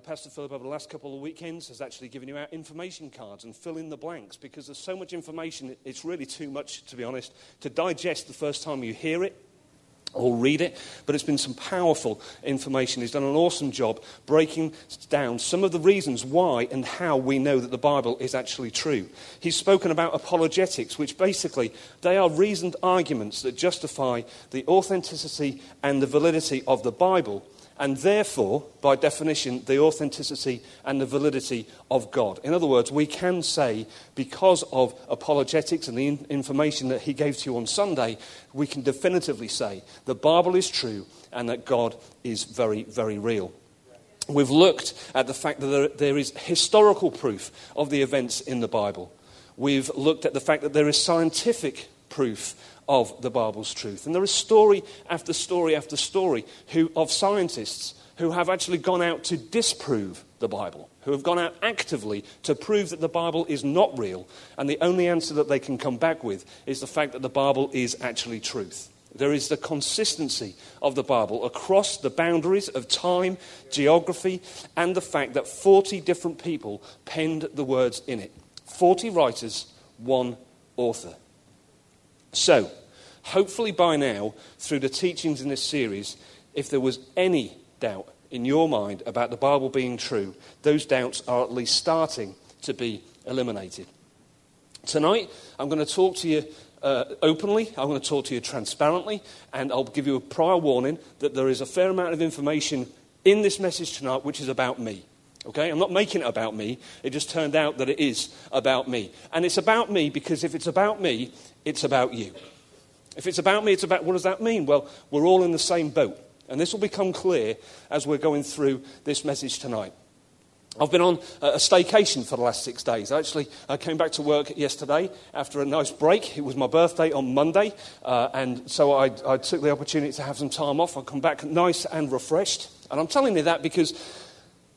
Pastor Philip, over the last couple of weekends, has actually given you out information cards and fill in the blanks because there's so much information, it's really too much, to be honest, to digest the first time you hear it or read it. But it's been some powerful information. He's done an awesome job breaking down some of the reasons why and how we know that the Bible is actually true. He's spoken about apologetics, which basically they are reasoned arguments that justify the authenticity and the validity of the Bible and therefore, by definition, the authenticity and the validity of God. In other words, we can say, because of apologetics and the in- information that he gave to you on Sunday, we can definitively say the Bible is true and that God is very, very real. We've looked at the fact that there, there is historical proof of the events in the Bible. We've looked at the fact that there is scientific proof of the Bible's truth. And there is story after story after story who, of scientists who have actually gone out to disprove the Bible, who have gone out actively to prove that the Bible is not real. And the only answer that they can come back with is the fact that the Bible is actually truth. There is the consistency of the Bible across the boundaries of time, geography, and the fact that 40 different people penned the words in it. 40 writers, one author. So, hopefully by now, through the teachings in this series, if there was any doubt in your mind about the Bible being true, those doubts are at least starting to be eliminated. Tonight, I'm going to talk to you uh, openly, I'm going to talk to you transparently, and I'll give you a prior warning that there is a fair amount of information in this message tonight which is about me. Okay? I'm not making it about me. It just turned out that it is about me. And it's about me because if it's about me, it's about you. If it's about me, it's about what does that mean? Well, we're all in the same boat. And this will become clear as we're going through this message tonight. I've been on a staycation for the last six days. Actually, I came back to work yesterday after a nice break. It was my birthday on Monday, uh, and so I, I took the opportunity to have some time off. I come back nice and refreshed. And I'm telling you that because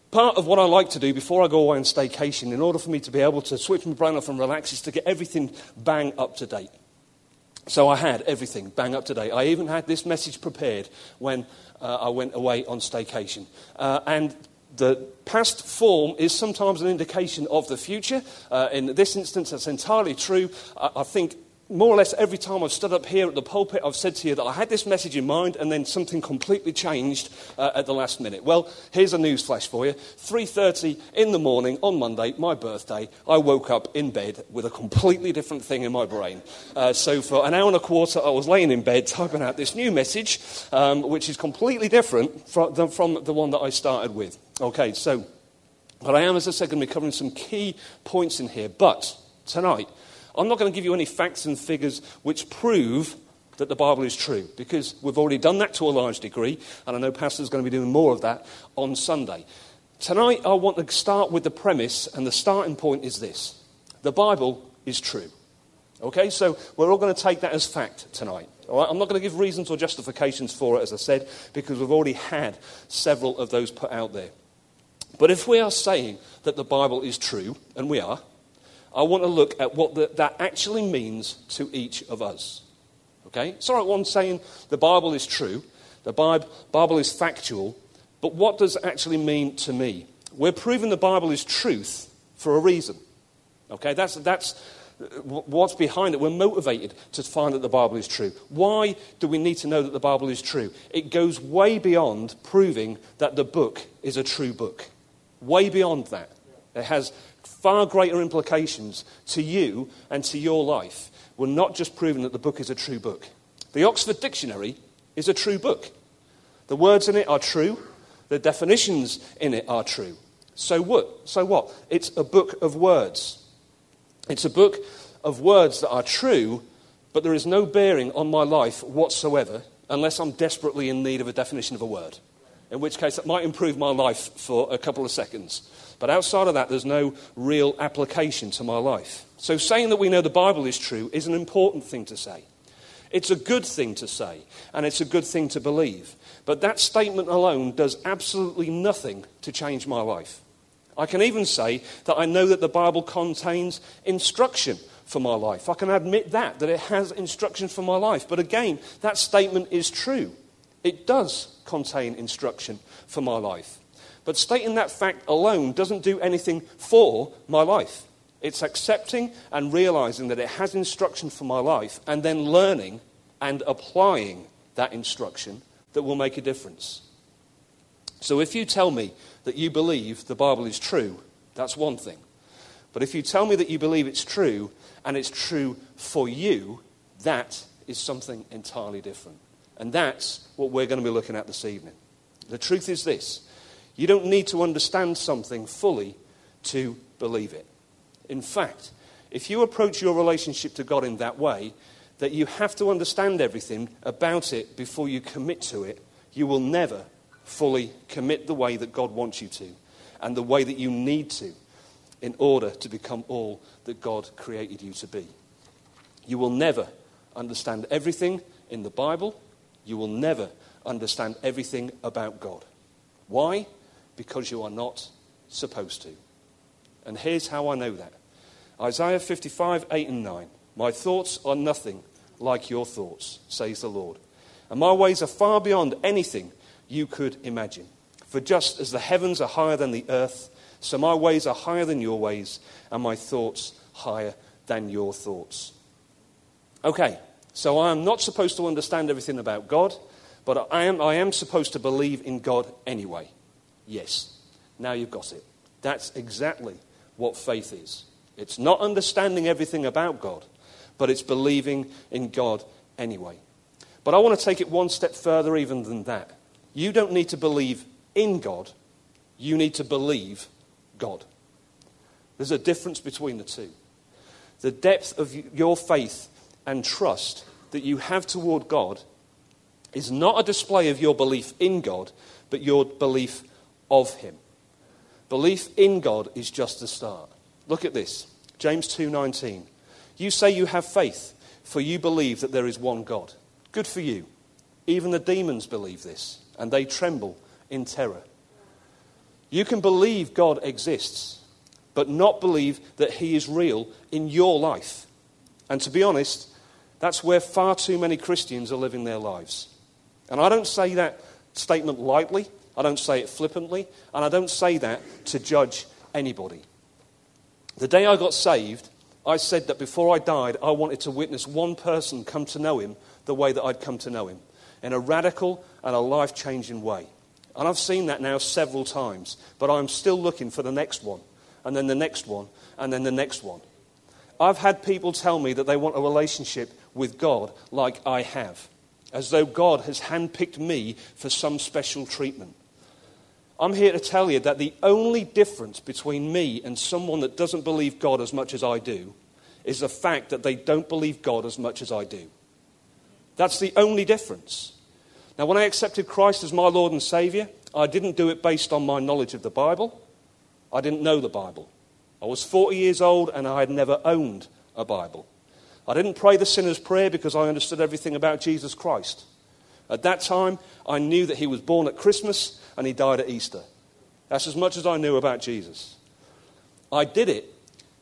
part of what I like to do before I go away on staycation, in order for me to be able to switch my brain off and relax, is to get everything bang up to date. So I had everything bang up to date. I even had this message prepared when uh, I went away on staycation. Uh, and the past form is sometimes an indication of the future. Uh, in this instance, that's entirely true. I, I think more or less every time I've stood up here at the pulpit, I've said to you that I had this message in mind and then something completely changed uh, at the last minute. Well, here's a news flash for you. 3.30 in the morning on Monday, my birthday, I woke up in bed with a completely different thing in my brain. Uh, so for an hour and a quarter, I was laying in bed typing out this new message, um, which is completely different from the, from the one that I started with. Okay, so, but I am, as I said, going to be covering some key points in here. But tonight, I'm not going to give you any facts and figures which prove that the Bible is true, because we've already done that to a large degree, and I know Pastor's going to be doing more of that on Sunday. Tonight, I want to start with the premise, and the starting point is this the Bible is true. Okay, so we're all going to take that as fact tonight. All right? I'm not going to give reasons or justifications for it, as I said, because we've already had several of those put out there. But if we are saying that the Bible is true, and we are, I want to look at what the, that actually means to each of us. Okay? It's all right, one saying the Bible is true, the Bible, is factual, but what does it actually mean to me? We're proving the Bible is truth for a reason. Okay? That's, that's uh, what's behind it. We're motivated to find that the Bible is true. Why do we need to know that the Bible is true? It goes way beyond proving that the book is a true book. Way beyond that. It has far greater implications to you and to your life. We're not just proving that the book is a true book. The Oxford Dictionary is a true book. The words in it are true, the definitions in it are true. So what? So what? It's a book of words. It's a book of words that are true, but there is no bearing on my life whatsoever unless I'm desperately in need of a definition of a word. In which case, it might improve my life for a couple of seconds. But outside of that, there's no real application to my life. So, saying that we know the Bible is true is an important thing to say. It's a good thing to say, and it's a good thing to believe. But that statement alone does absolutely nothing to change my life. I can even say that I know that the Bible contains instruction for my life. I can admit that, that it has instruction for my life. But again, that statement is true. It does contain instruction for my life. But stating that fact alone doesn't do anything for my life. It's accepting and realizing that it has instruction for my life and then learning and applying that instruction that will make a difference. So if you tell me that you believe the Bible is true, that's one thing. But if you tell me that you believe it's true and it's true for you, that is something entirely different. And that's what we're going to be looking at this evening. The truth is this you don't need to understand something fully to believe it. In fact, if you approach your relationship to God in that way, that you have to understand everything about it before you commit to it, you will never fully commit the way that God wants you to and the way that you need to in order to become all that God created you to be. You will never understand everything in the Bible. You will never understand everything about God. Why? Because you are not supposed to. And here's how I know that Isaiah 55, 8 and 9. My thoughts are nothing like your thoughts, says the Lord. And my ways are far beyond anything you could imagine. For just as the heavens are higher than the earth, so my ways are higher than your ways, and my thoughts higher than your thoughts. Okay, so I am not supposed to understand everything about God, but I am, I am supposed to believe in God anyway. Yes, now you've got it. That's exactly what faith is. It's not understanding everything about God, but it's believing in God anyway. But I want to take it one step further even than that. You don't need to believe in God, you need to believe God. There's a difference between the two. The depth of your faith and trust that you have toward God is not a display of your belief in God, but your belief of Him. Belief in God is just the start. Look at this. James 2:19. You say you have faith, for you believe that there is one God. Good for you. Even the demons believe this, and they tremble in terror. You can believe God exists, but not believe that He is real in your life. And to be honest, that's where far too many Christians are living their lives. And I don't say that statement lightly, I don't say it flippantly, and I don't say that to judge anybody. The day I got saved, I said that before I died, I wanted to witness one person come to know him the way that I'd come to know him, in a radical and a life changing way. And I've seen that now several times, but I'm still looking for the next one, and then the next one, and then the next one. I've had people tell me that they want a relationship with God like I have, as though God has handpicked me for some special treatment. I'm here to tell you that the only difference between me and someone that doesn't believe God as much as I do is the fact that they don't believe God as much as I do. That's the only difference. Now, when I accepted Christ as my Lord and Savior, I didn't do it based on my knowledge of the Bible. I didn't know the Bible. I was 40 years old and I had never owned a Bible. I didn't pray the sinner's prayer because I understood everything about Jesus Christ. At that time, I knew that he was born at Christmas and he died at Easter. That's as much as I knew about Jesus. I did it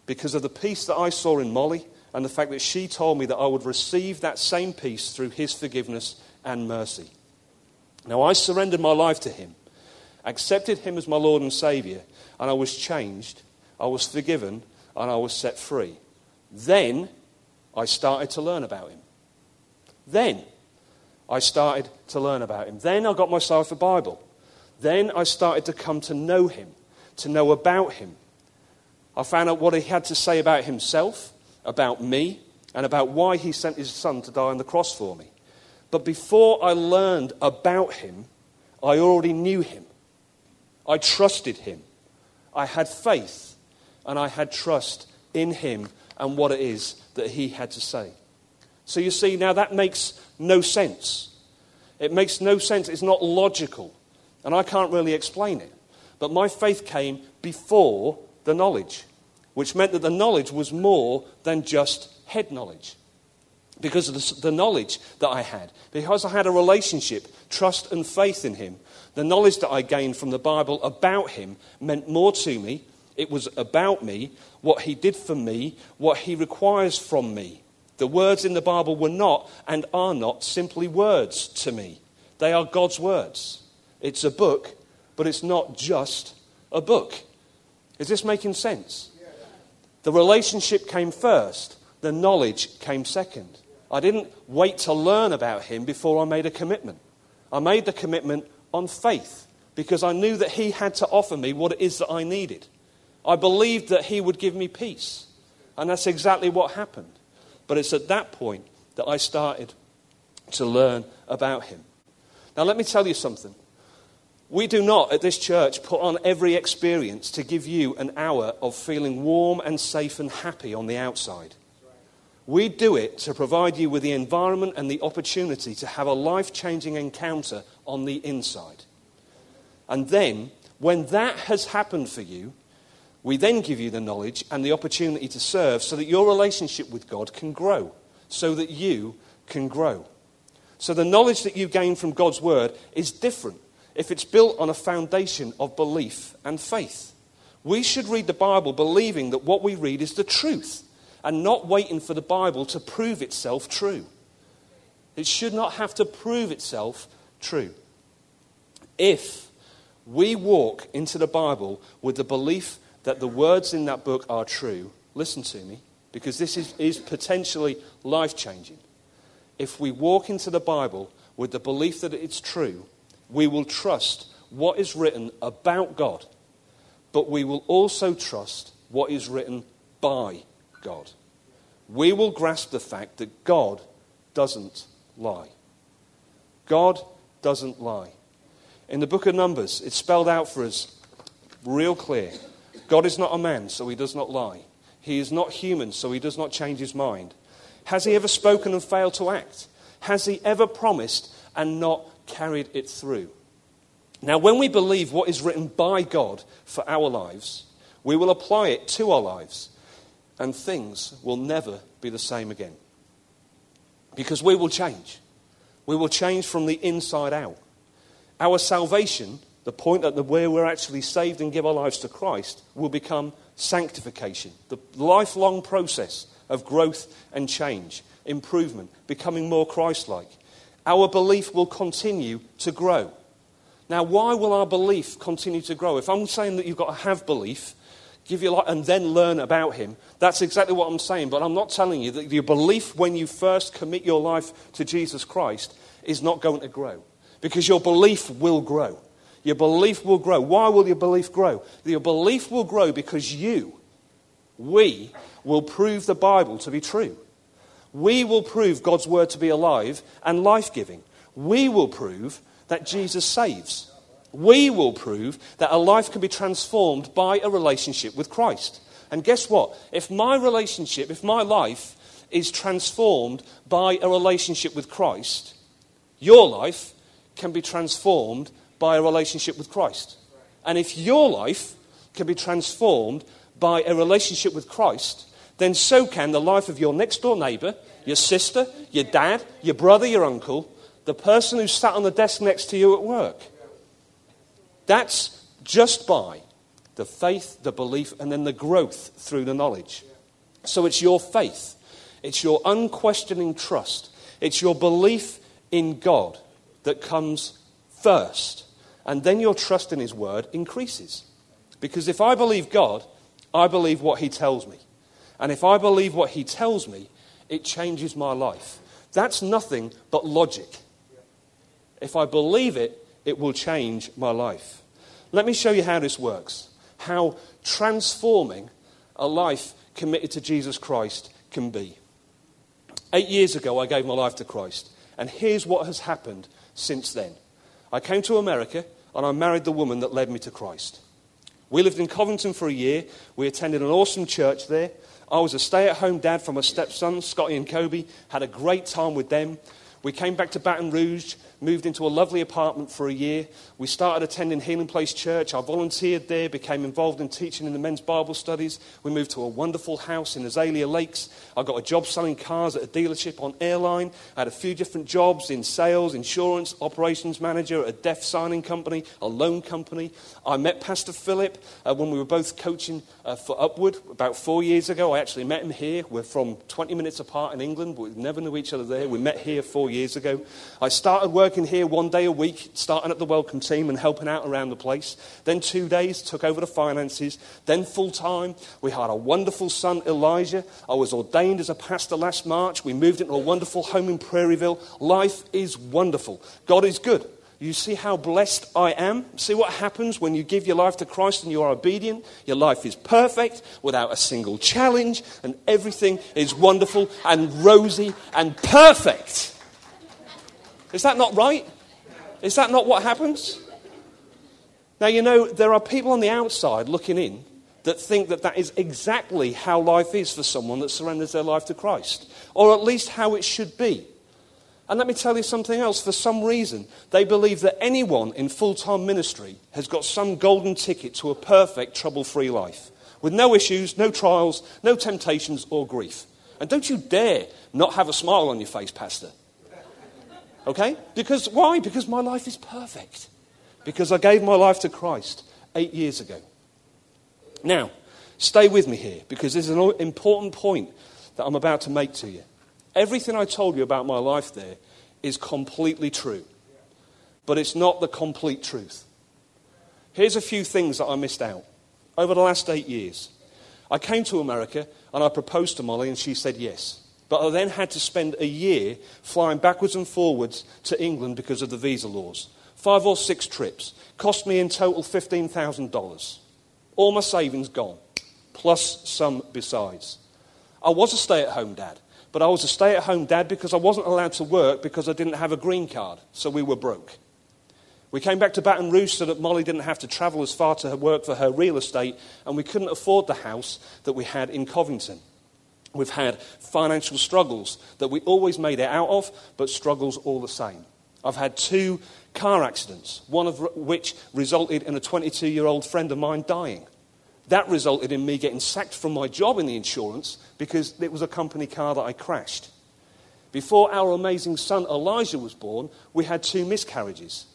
because of the peace that I saw in Molly and the fact that she told me that I would receive that same peace through his forgiveness and mercy. Now, I surrendered my life to him, accepted him as my Lord and Savior, and I was changed, I was forgiven, and I was set free. Then I started to learn about him. Then I started to learn about him. Then I got myself a Bible. Then I started to come to know him, to know about him. I found out what he had to say about himself, about me, and about why he sent his son to die on the cross for me. But before I learned about him, I already knew him. I trusted him. I had faith and I had trust in him and what it is that he had to say. So you see, now that makes no sense. It makes no sense. It's not logical. And I can't really explain it. But my faith came before the knowledge, which meant that the knowledge was more than just head knowledge. Because of the, knowledge that I had, because I had a relationship, trust, and faith in Him, the knowledge that I gained from the Bible about Him meant more to me. It was about me, what He did for me, what He requires from me. The words in the Bible were not and are not simply words to me, they are God's words. It's a book, but it's not just a book. Is this making sense? The relationship came first, the knowledge came second. I didn't wait to learn about him before I made a commitment. I made the commitment on faith because I knew that he had to offer me what it is that I needed. I believed that he would give me peace. And that's exactly what happened. But it's at that point that I started to learn about him. Now, let me tell you something. We do not at this church put on every experience to give you an hour of feeling warm and safe and happy on the outside. We do it to provide you with the environment and the opportunity to have a life changing encounter on the inside. And then, when that has happened for you, we then give you the knowledge and the opportunity to serve so that your relationship with God can grow, so that you can grow. So, the knowledge that you gain from God's Word is different if it's built on a foundation of belief and faith. We should read the Bible believing that what we read is the truth and not waiting for the Bible to prove itself true. It should not have to prove itself true. If we walk into the Bible with the belief that the words in that book are true, listen to me, because this is, is potentially life changing. If we walk into the Bible with the belief that it's true, we will trust what is written about God, but we will also trust what is written by God. We will grasp the fact that God doesn't lie. God doesn't lie. In the book of Numbers, it's spelled out for us real clear. God is not a man, so he does not lie. He is not human, so he does not change his mind. Has he ever spoken and failed to act? Has he ever promised and not carried it through? Now, when we believe what is written by God for our lives, we will apply it to our lives, and things will never be the same again. Because we will change. We will change from the inside out. Our salvation the point at where we're actually saved and give our lives to Christ will become sanctification, the lifelong process of growth and change, improvement, becoming more Christ like. Our belief will continue to grow. Now, why will our belief continue to grow? If I'm saying that you've got to have belief, give your life, and then learn about Him, that's exactly what I'm saying. But I'm not telling you that your belief when you first commit your life to Jesus Christ is not going to grow. Because your belief will grow. Your belief will grow. Why will your belief grow? Your belief will grow because you, we, will prove the Bible to be true. We will prove God's word to be alive and life giving. We will prove that Jesus saves. We will prove that a life can be transformed by a relationship with Christ. And guess what? If my relationship, if my life is transformed by a relationship with Christ, your life can be transformed by a relationship with Christ. And if your life can be transformed by a relationship with Christ, then so can the life of your next door neighbor, your sister, your dad, your brother, your uncle, the person who sat on the desk next to you at work. That's just by the faith, the belief, and then the growth through the knowledge. So it's your faith, it's your unquestioning trust, it's your belief in God that comes first. And then your trust in His Word increases. Because if I believe God, I believe what He tells me. And if I believe what He tells me, it changes my life. That's nothing but logic. If I believe it, it will change my life. Let me show you how this works. How transforming a life committed to Jesus Christ can be. Eight years ago, I gave my life to Christ. And here's what has happened since then. I came to America and I married the woman that led me to Christ. We lived in Covington for a year. We attended an awesome church there. I was a stay at home dad for my stepsons, Scotty and Kobe. Had a great time with them. We came back to Baton Rouge, moved into a lovely apartment for a year. We started attending Healing Place Church. I volunteered there, became involved in teaching in the men's Bible studies. We moved to a wonderful house in Azalea Lakes. I got a job selling cars at a dealership on airline. I had a few different jobs in sales, insurance, operations manager at a deaf signing company, a loan company. I met Pastor Philip uh, when we were both coaching uh, for Upward about four years ago. I actually met him here. We're from 20 minutes apart in England, but we never knew each other there. We met here four years ago. I started working here one day a week, starting at the welcome team and helping out around the place. Then two days, took over the finances. Then full time, we had a wonderful son, Elijah. I was ordained as a pastor last March. We moved into a wonderful home in Prairieville. Life is wonderful. God is good. You see how blessed I am? See what happens when you give your life to Christ and you are obedient? Your life is perfect without a single challenge, and everything is wonderful and rosy and perfect. Is that not right? Is that not what happens? Now, you know, there are people on the outside looking in that think that that is exactly how life is for someone that surrenders their life to Christ, or at least how it should be. And let me tell you something else. For some reason, they believe that anyone in full time ministry has got some golden ticket to a perfect, trouble free life with no issues, no trials, no temptations or grief. And don't you dare not have a smile on your face, Pastor. Okay? Because why? Because my life is perfect. Because I gave my life to Christ eight years ago. Now, stay with me here because there's an important point that I'm about to make to you. Everything I told you about my life there is completely true, but it's not the complete truth. Here's a few things that I missed out over the last eight years. I came to America and I proposed to Molly, and she said yes. But I then had to spend a year flying backwards and forwards to England because of the visa laws. Five or six trips. Cost me in total $15,000. All my savings gone, plus some besides. I was a stay at home dad, but I was a stay at home dad because I wasn't allowed to work because I didn't have a green card, so we were broke. We came back to Baton Rouge so that Molly didn't have to travel as far to work for her real estate, and we couldn't afford the house that we had in Covington. We've had financial struggles that we always made it out of, but struggles all the same. I've had two car accidents, one of which resulted in a 22 year old friend of mine dying. That resulted in me getting sacked from my job in the insurance because it was a company car that I crashed. Before our amazing son Elijah was born, we had two miscarriages.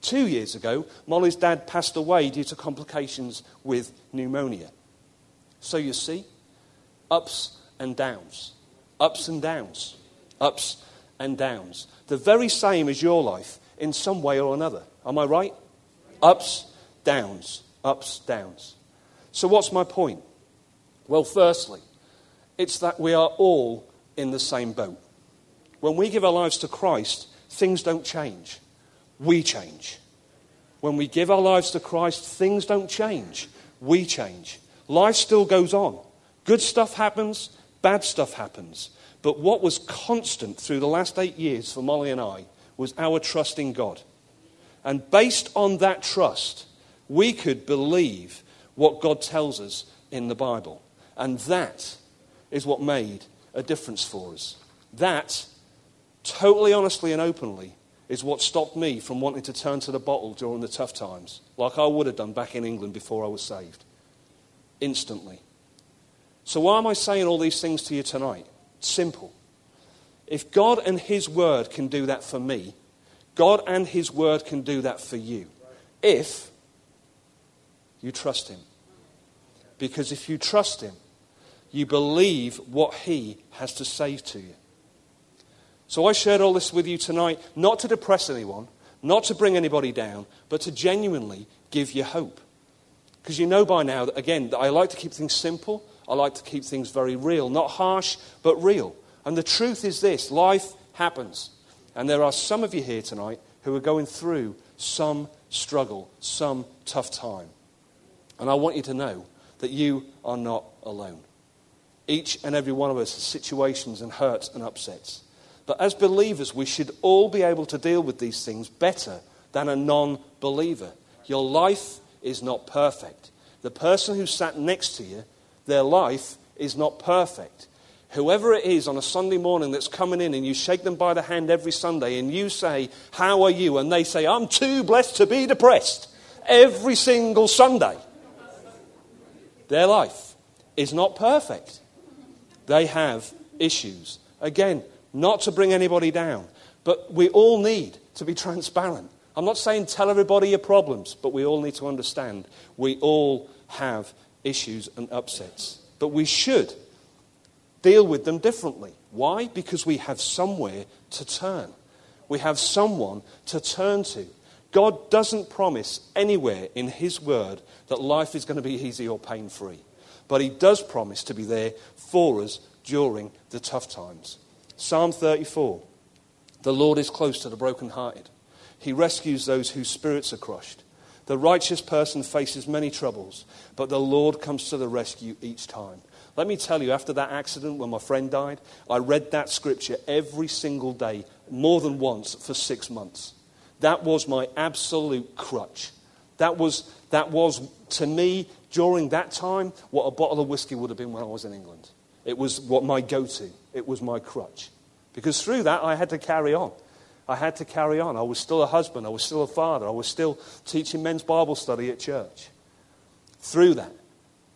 Two years ago, Molly's dad passed away due to complications with pneumonia. So you see, ups and downs, ups and downs, ups and downs. The very same as your life in some way or another. Am I right? Ups, downs, ups, downs. So, what's my point? Well, firstly, it's that we are all in the same boat. When we give our lives to Christ, things don't change, we change. When we give our lives to Christ, things don't change, we change. Life still goes on. Good stuff happens, bad stuff happens. But what was constant through the last eight years for Molly and I was our trust in God. And based on that trust, we could believe what God tells us in the Bible. And that is what made a difference for us. That, totally honestly and openly, is what stopped me from wanting to turn to the bottle during the tough times, like I would have done back in England before I was saved. Instantly. So, why am I saying all these things to you tonight? Simple. If God and His Word can do that for me, God and His Word can do that for you. If you trust Him. Because if you trust Him, you believe what He has to say to you. So I shared all this with you tonight, not to depress anyone, not to bring anybody down, but to genuinely give you hope. Because you know by now that, again, that I like to keep things simple. I like to keep things very real, not harsh, but real. And the truth is this life happens. And there are some of you here tonight who are going through some struggle, some tough time. And I want you to know that you are not alone. Each and every one of us has situations and hurts and upsets. But as believers, we should all be able to deal with these things better than a non believer. Your life is not perfect. The person who sat next to you, their life is not perfect. Whoever it is on a Sunday morning that's coming in and you shake them by the hand every Sunday and you say, How are you? And they say, I'm too blessed to be depressed every single Sunday. Their life is not perfect. They have issues. Again, not to bring anybody down, but we all need to be transparent. I'm not saying tell everybody your problems, but we all need to understand we all have issues and upsets. But we should deal with them differently. Why? Because we have somewhere to turn. We have someone to turn to. God doesn't promise anywhere in His Word that life is going to be easy or pain free. But He does promise to be there for us during the tough times. Psalm 34 The Lord is close to the brokenhearted, He rescues those whose spirits are crushed. The righteous person faces many troubles, but the Lord comes to the rescue each time. Let me tell you, after that accident when my friend died, I read that scripture every single day, more than once, for six months. That was my absolute crutch. That was, that was, to me, during that time, what a bottle of whiskey would have been when I was in England. It was what my go to, it was my crutch. Because through that, I had to carry on. I had to carry on. I was still a husband, I was still a father, I was still teaching men's Bible study at church. Through that.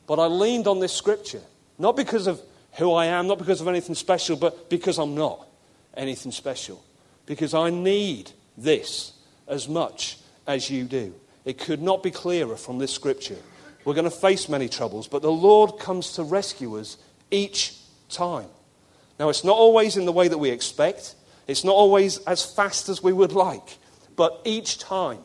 But I leaned on this scripture, not because of who I am, not because of anything special, but because I'm not anything special. Because I need this as much as you do. It could not be clearer from this scripture. We're going to face many troubles, but the Lord comes to rescue us each time. Now, it's not always in the way that we expect, it's not always as fast as we would like, but each time.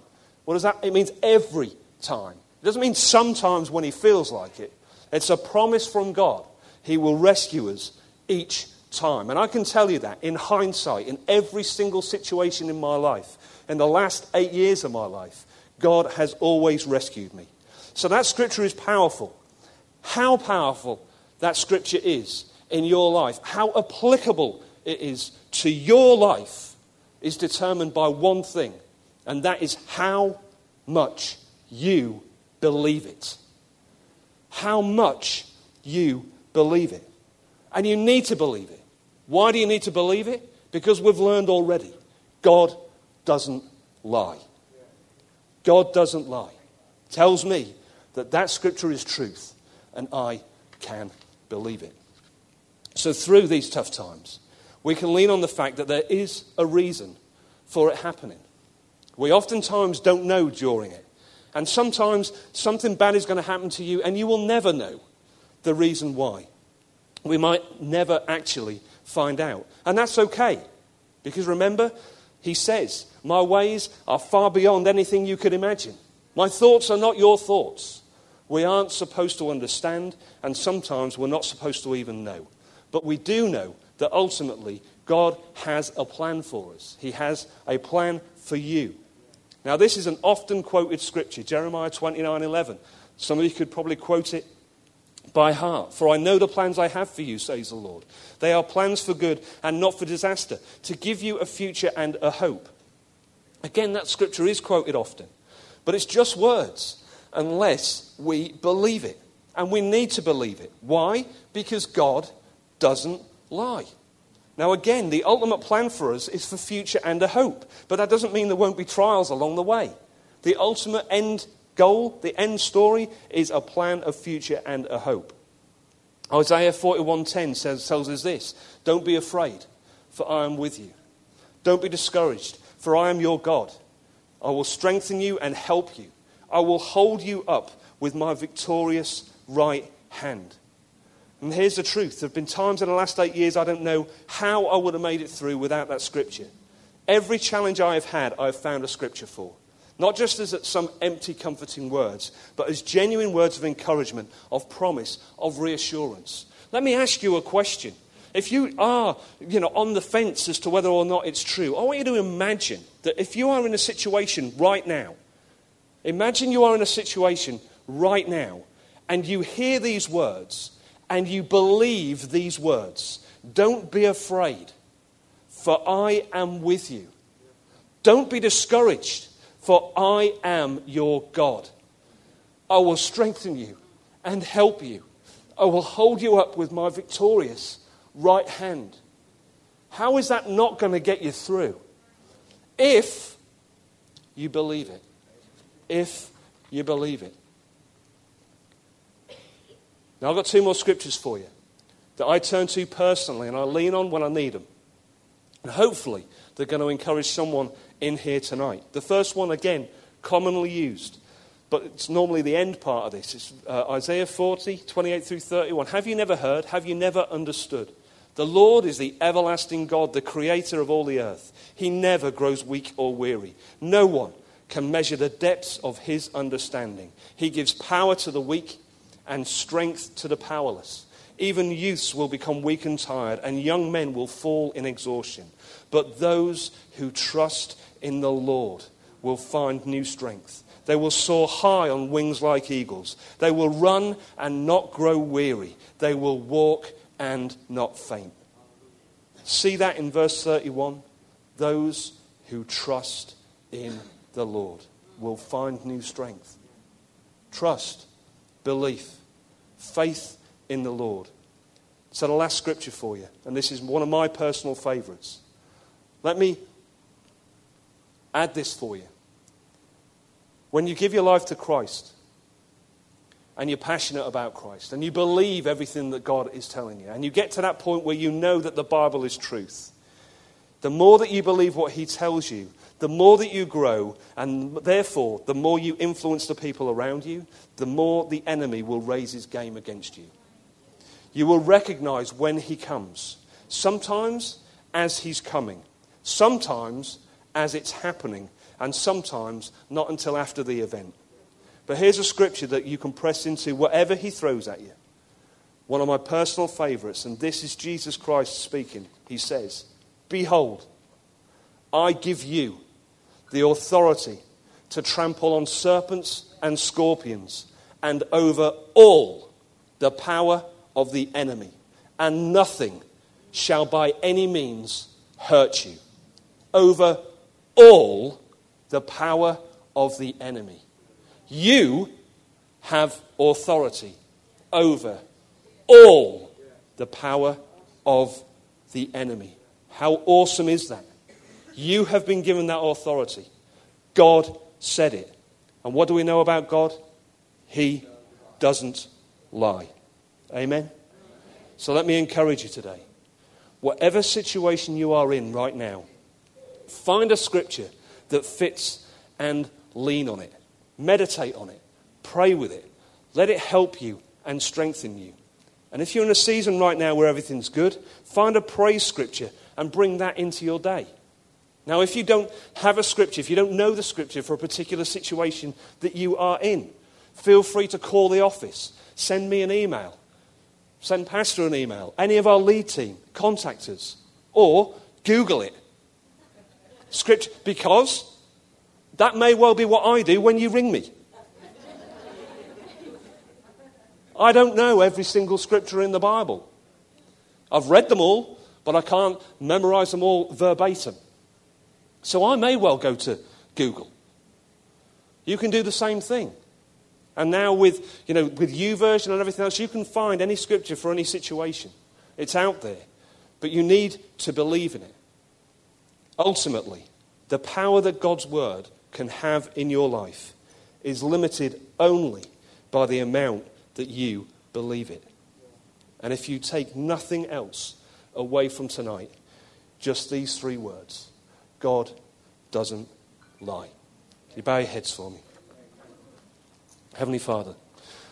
What does that? It means every time. It doesn't mean sometimes when He feels like it. It's a promise from God. He will rescue us each time. And I can tell you that in hindsight, in every single situation in my life, in the last eight years of my life, God has always rescued me. So that scripture is powerful. How powerful that scripture is in your life, how applicable it is to your life, is determined by one thing, and that is how much you believe it. How much you believe it. And you need to believe it. Why do you need to believe it? Because we've learned already God doesn't lie. God doesn't lie. Tells me that that scripture is truth, and I can believe it. So, through these tough times, we can lean on the fact that there is a reason for it happening. We oftentimes don't know during it. And sometimes something bad is going to happen to you, and you will never know the reason why. We might never actually find out. And that's okay. Because remember, he says, My ways are far beyond anything you could imagine. My thoughts are not your thoughts. We aren't supposed to understand, and sometimes we're not supposed to even know. But we do know that ultimately God has a plan for us. He has a plan for you. Now, this is an often quoted scripture, Jeremiah 29 11. Some of you could probably quote it by heart. For I know the plans I have for you, says the Lord. They are plans for good and not for disaster, to give you a future and a hope. Again, that scripture is quoted often, but it's just words unless we believe it. And we need to believe it. Why? Because God doesn't lie. Now, again, the ultimate plan for us is for future and a hope, but that doesn't mean there won't be trials along the way. The ultimate end goal, the end story, is a plan of future and a hope. Isaiah 41:10 says, tells us this: "Don't be afraid, for I am with you. Don't be discouraged, for I am your God. I will strengthen you and help you. I will hold you up with my victorious right hand." And here's the truth. There have been times in the last eight years I don't know how I would have made it through without that scripture. Every challenge I have had, I've found a scripture for. Not just as some empty, comforting words, but as genuine words of encouragement, of promise, of reassurance. Let me ask you a question. If you are, you know, on the fence as to whether or not it's true, I want you to imagine that if you are in a situation right now, imagine you are in a situation right now, and you hear these words and you believe these words, don't be afraid, for I am with you. Don't be discouraged, for I am your God. I will strengthen you and help you. I will hold you up with my victorious right hand. How is that not going to get you through? If you believe it. If you believe it. Now, I've got two more scriptures for you that I turn to personally and I lean on when I need them. And hopefully, they're going to encourage someone in here tonight. The first one, again, commonly used, but it's normally the end part of this. It's uh, Isaiah 40, 28 through 31. Have you never heard? Have you never understood? The Lord is the everlasting God, the creator of all the earth. He never grows weak or weary. No one can measure the depths of his understanding. He gives power to the weak and strength to the powerless. Even youths will become weak and tired, and young men will fall in exhaustion. But those who trust in the Lord will find new strength. They will soar high on wings like eagles. They will run and not grow weary. They will walk and not faint. See that in verse 31? Those who trust in the Lord will find new strength. Trust, belief, faith in the Lord. So, the last scripture for you, and this is one of my personal favorites. Let me add this for you. When you give your life to Christ, and you're passionate about Christ, and you believe everything that God is telling you, and you get to that point where you know that the Bible is truth, the more that you believe what He tells you, the more that you grow, and therefore, the more you influence the people around you, the more the enemy will raise his game against you. You will recognize when he comes, sometimes as he's coming, sometimes as it's happening, and sometimes not until after the event. But here's a scripture that you can press into whatever he throws at you. One of my personal favorites, and this is Jesus Christ speaking. He says, Behold, I give you the authority to trample on serpents and scorpions and over all the power of the enemy, and nothing shall by any means hurt you. Over all the power of the enemy. You have authority over all the power of the enemy. How awesome is that? You have been given that authority. God said it. And what do we know about God? He doesn't lie. Amen? So let me encourage you today. Whatever situation you are in right now, find a scripture that fits and lean on it. Meditate on it. Pray with it. Let it help you and strengthen you. And if you're in a season right now where everything's good, find a praise scripture and bring that into your day. Now, if you don't have a scripture, if you don't know the scripture for a particular situation that you are in, feel free to call the office, send me an email, send Pastor an email, any of our lead team, contact us, or Google it. Scripture, because that may well be what I do when you ring me. I don't know every single scripture in the Bible. I've read them all, but I can't memorize them all verbatim. So I may well go to Google. You can do the same thing. And now with, you know, with YouVersion and everything else, you can find any scripture for any situation. It's out there. But you need to believe in it. Ultimately, the power that God's word can have in your life is limited only by the amount that you believe it. And if you take nothing else away from tonight, just these three words God doesn't lie. You bow your heads for me? Heavenly Father,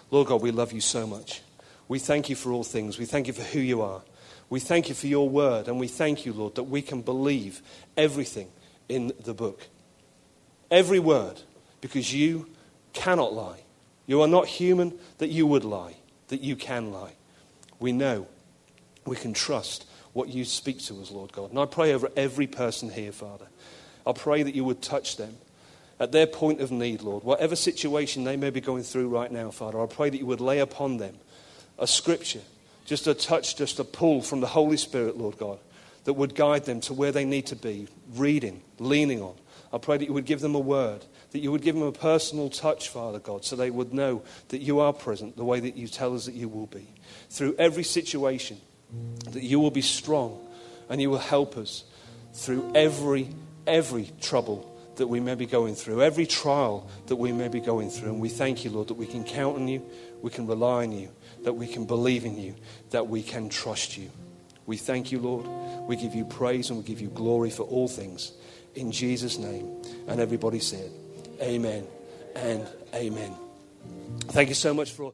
Lord God, we love you so much. We thank you for all things. We thank you for who you are. We thank you for your word. And we thank you, Lord, that we can believe everything in the book. Every word, because you cannot lie. You are not human that you would lie, that you can lie. We know we can trust what you speak to us, Lord God. And I pray over every person here, Father. I pray that you would touch them at their point of need, Lord, whatever situation they may be going through right now, Father, I pray that you would lay upon them a scripture, just a touch, just a pull from the Holy Spirit, Lord God, that would guide them to where they need to be, reading, leaning on. I pray that you would give them a word, that you would give them a personal touch, Father God, so they would know that you are present the way that you tell us that you will be. Through every situation, that you will be strong and you will help us through every, every trouble that we may be going through, every trial that we may be going through. And we thank you, Lord, that we can count on you, we can rely on you, that we can believe in you, that we can trust you. We thank you, Lord. We give you praise and we give you glory for all things. In Jesus' name. And everybody said, Amen and amen. Thank you so much for.